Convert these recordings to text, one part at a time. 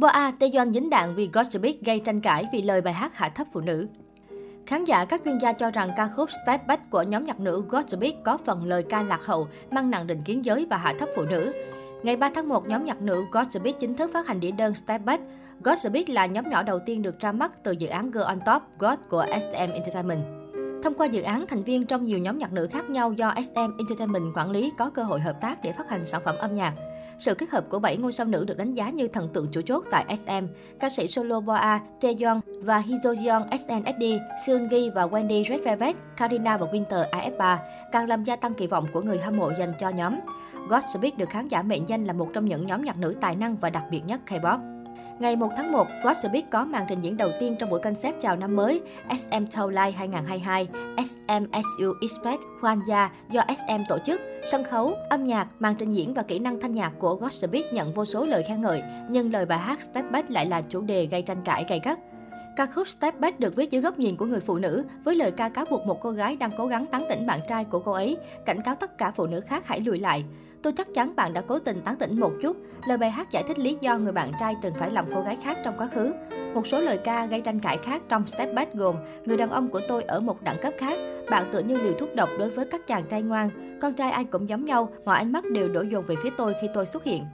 Boa Taeyeon dính đạn vì Gossip gây tranh cãi vì lời bài hát hạ thấp phụ nữ. Khán giả các chuyên gia cho rằng ca khúc Step Back của nhóm nhạc nữ Gossip có phần lời ca lạc hậu, mang nặng định kiến giới và hạ thấp phụ nữ. Ngày 3 tháng 1, nhóm nhạc nữ Gossip chính thức phát hành đĩa đơn Step Back. Gossip là nhóm nhỏ đầu tiên được ra mắt từ dự án Girl on Top God của SM Entertainment. Thông qua dự án, thành viên trong nhiều nhóm nhạc nữ khác nhau do SM Entertainment quản lý có cơ hội hợp tác để phát hành sản phẩm âm nhạc. Sự kết hợp của 7 ngôi sao nữ được đánh giá như thần tượng chủ chốt tại SM. Ca sĩ solo Boa, Taeyeon và Hizoyeon SNSD, Seungi và Wendy Red Velvet, Karina và Winter AF3 càng làm gia tăng kỳ vọng của người hâm mộ dành cho nhóm. Godspeed được khán giả mệnh danh là một trong những nhóm nhạc nữ tài năng và đặc biệt nhất K-pop. Ngày 1 tháng 1, Godspeed có màn trình diễn đầu tiên trong buổi concept chào năm mới SM Tour Live 2022, SMSU Expect Hwanja do SM tổ chức. Sân khấu, âm nhạc, màn trình diễn và kỹ năng thanh nhạc của Godspeed nhận vô số lời khen ngợi, nhưng lời bài hát Step Back lại là chủ đề gây tranh cãi gay gắt. Ca khúc Step Back được viết dưới góc nhìn của người phụ nữ, với lời ca cáo buộc một cô gái đang cố gắng tán tỉnh bạn trai của cô ấy, cảnh cáo tất cả phụ nữ khác hãy lùi lại. Tôi chắc chắn bạn đã cố tình tán tỉnh một chút. Lời bài hát giải thích lý do người bạn trai từng phải lòng cô gái khác trong quá khứ. Một số lời ca gây tranh cãi khác trong Step Back gồm Người đàn ông của tôi ở một đẳng cấp khác, bạn tựa như liều thuốc độc đối với các chàng trai ngoan, con trai ai cũng giống nhau, mọi ánh mắt đều đổ dồn về phía tôi khi tôi xuất hiện.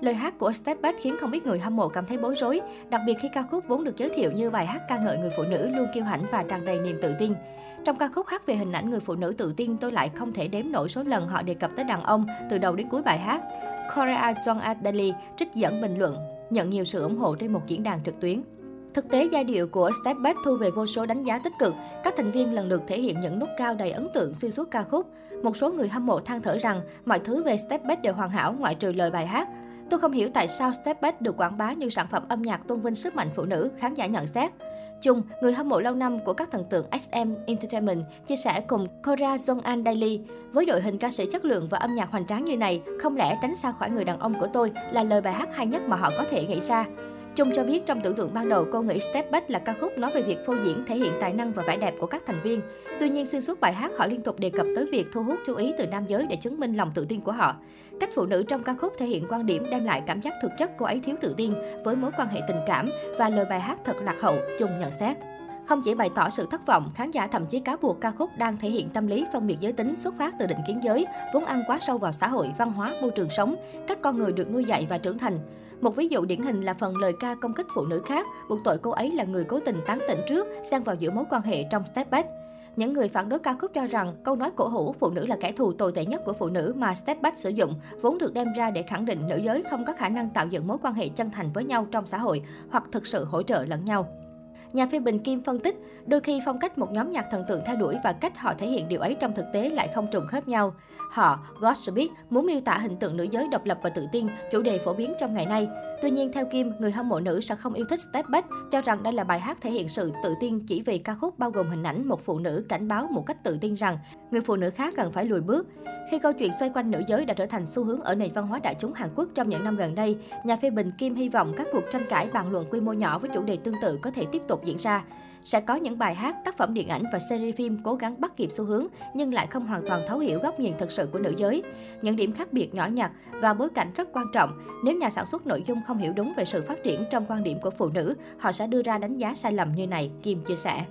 Lời hát của Step Back khiến không ít người hâm mộ cảm thấy bối rối, đặc biệt khi ca khúc vốn được giới thiệu như bài hát ca ngợi người phụ nữ luôn kiêu hãnh và tràn đầy niềm tự tin. Trong ca khúc hát về hình ảnh người phụ nữ tự tin, tôi lại không thể đếm nổi số lần họ đề cập tới đàn ông từ đầu đến cuối bài hát. Korea Jong Adeli trích dẫn bình luận, nhận nhiều sự ủng hộ trên một diễn đàn trực tuyến. Thực tế, giai điệu của Step Back thu về vô số đánh giá tích cực. Các thành viên lần lượt thể hiện những nút cao đầy ấn tượng xuyên suốt ca khúc. Một số người hâm mộ than thở rằng mọi thứ về Step Back đều hoàn hảo ngoại trừ lời bài hát. Tôi không hiểu tại sao Step Back được quảng bá như sản phẩm âm nhạc tôn vinh sức mạnh phụ nữ, khán giả nhận xét. Chung, người hâm mộ lâu năm của các thần tượng SM Entertainment chia sẻ cùng Cora Jong An Daily, với đội hình ca sĩ chất lượng và âm nhạc hoành tráng như này, không lẽ tránh xa khỏi người đàn ông của tôi là lời bài hát hay nhất mà họ có thể nghĩ ra. Chung cho biết trong tưởng tượng ban đầu cô nghĩ Step Back là ca khúc nói về việc phô diễn thể hiện tài năng và vẻ đẹp của các thành viên. Tuy nhiên xuyên suốt bài hát họ liên tục đề cập tới việc thu hút chú ý từ nam giới để chứng minh lòng tự tin của họ. Cách phụ nữ trong ca khúc thể hiện quan điểm đem lại cảm giác thực chất cô ấy thiếu tự tin với mối quan hệ tình cảm và lời bài hát thật lạc hậu, Chung nhận xét. Không chỉ bày tỏ sự thất vọng, khán giả thậm chí cáo buộc ca khúc đang thể hiện tâm lý phân biệt giới tính xuất phát từ định kiến giới, vốn ăn quá sâu vào xã hội, văn hóa, môi trường sống, các con người được nuôi dạy và trưởng thành. Một ví dụ điển hình là phần lời ca công kích phụ nữ khác, buộc tội cô ấy là người cố tình tán tỉnh trước, xen vào giữa mối quan hệ trong Step Back. Những người phản đối ca khúc cho rằng câu nói cổ hủ phụ nữ là kẻ thù tồi tệ nhất của phụ nữ mà Step Back sử dụng vốn được đem ra để khẳng định nữ giới không có khả năng tạo dựng mối quan hệ chân thành với nhau trong xã hội hoặc thực sự hỗ trợ lẫn nhau. Nhà phê bình Kim phân tích, đôi khi phong cách một nhóm nhạc thần tượng theo đuổi và cách họ thể hiện điều ấy trong thực tế lại không trùng khớp nhau. Họ, Godspeed, muốn miêu tả hình tượng nữ giới độc lập và tự tin, chủ đề phổ biến trong ngày nay. Tuy nhiên, theo Kim, người hâm mộ nữ sẽ không yêu thích Step Back, cho rằng đây là bài hát thể hiện sự tự tin chỉ vì ca khúc bao gồm hình ảnh một phụ nữ cảnh báo một cách tự tin rằng người phụ nữ khác cần phải lùi bước. Khi câu chuyện xoay quanh nữ giới đã trở thành xu hướng ở nền văn hóa đại chúng Hàn Quốc trong những năm gần đây, nhà phê bình Kim hy vọng các cuộc tranh cãi bàn luận quy mô nhỏ với chủ đề tương tự có thể tiếp tục diễn ra. Sẽ có những bài hát, tác phẩm điện ảnh và series phim cố gắng bắt kịp xu hướng nhưng lại không hoàn toàn thấu hiểu góc nhìn thực sự của nữ giới. Những điểm khác biệt nhỏ nhặt và bối cảnh rất quan trọng. Nếu nhà sản xuất nội dung không hiểu đúng về sự phát triển trong quan điểm của phụ nữ, họ sẽ đưa ra đánh giá sai lầm như này, Kim chia sẻ.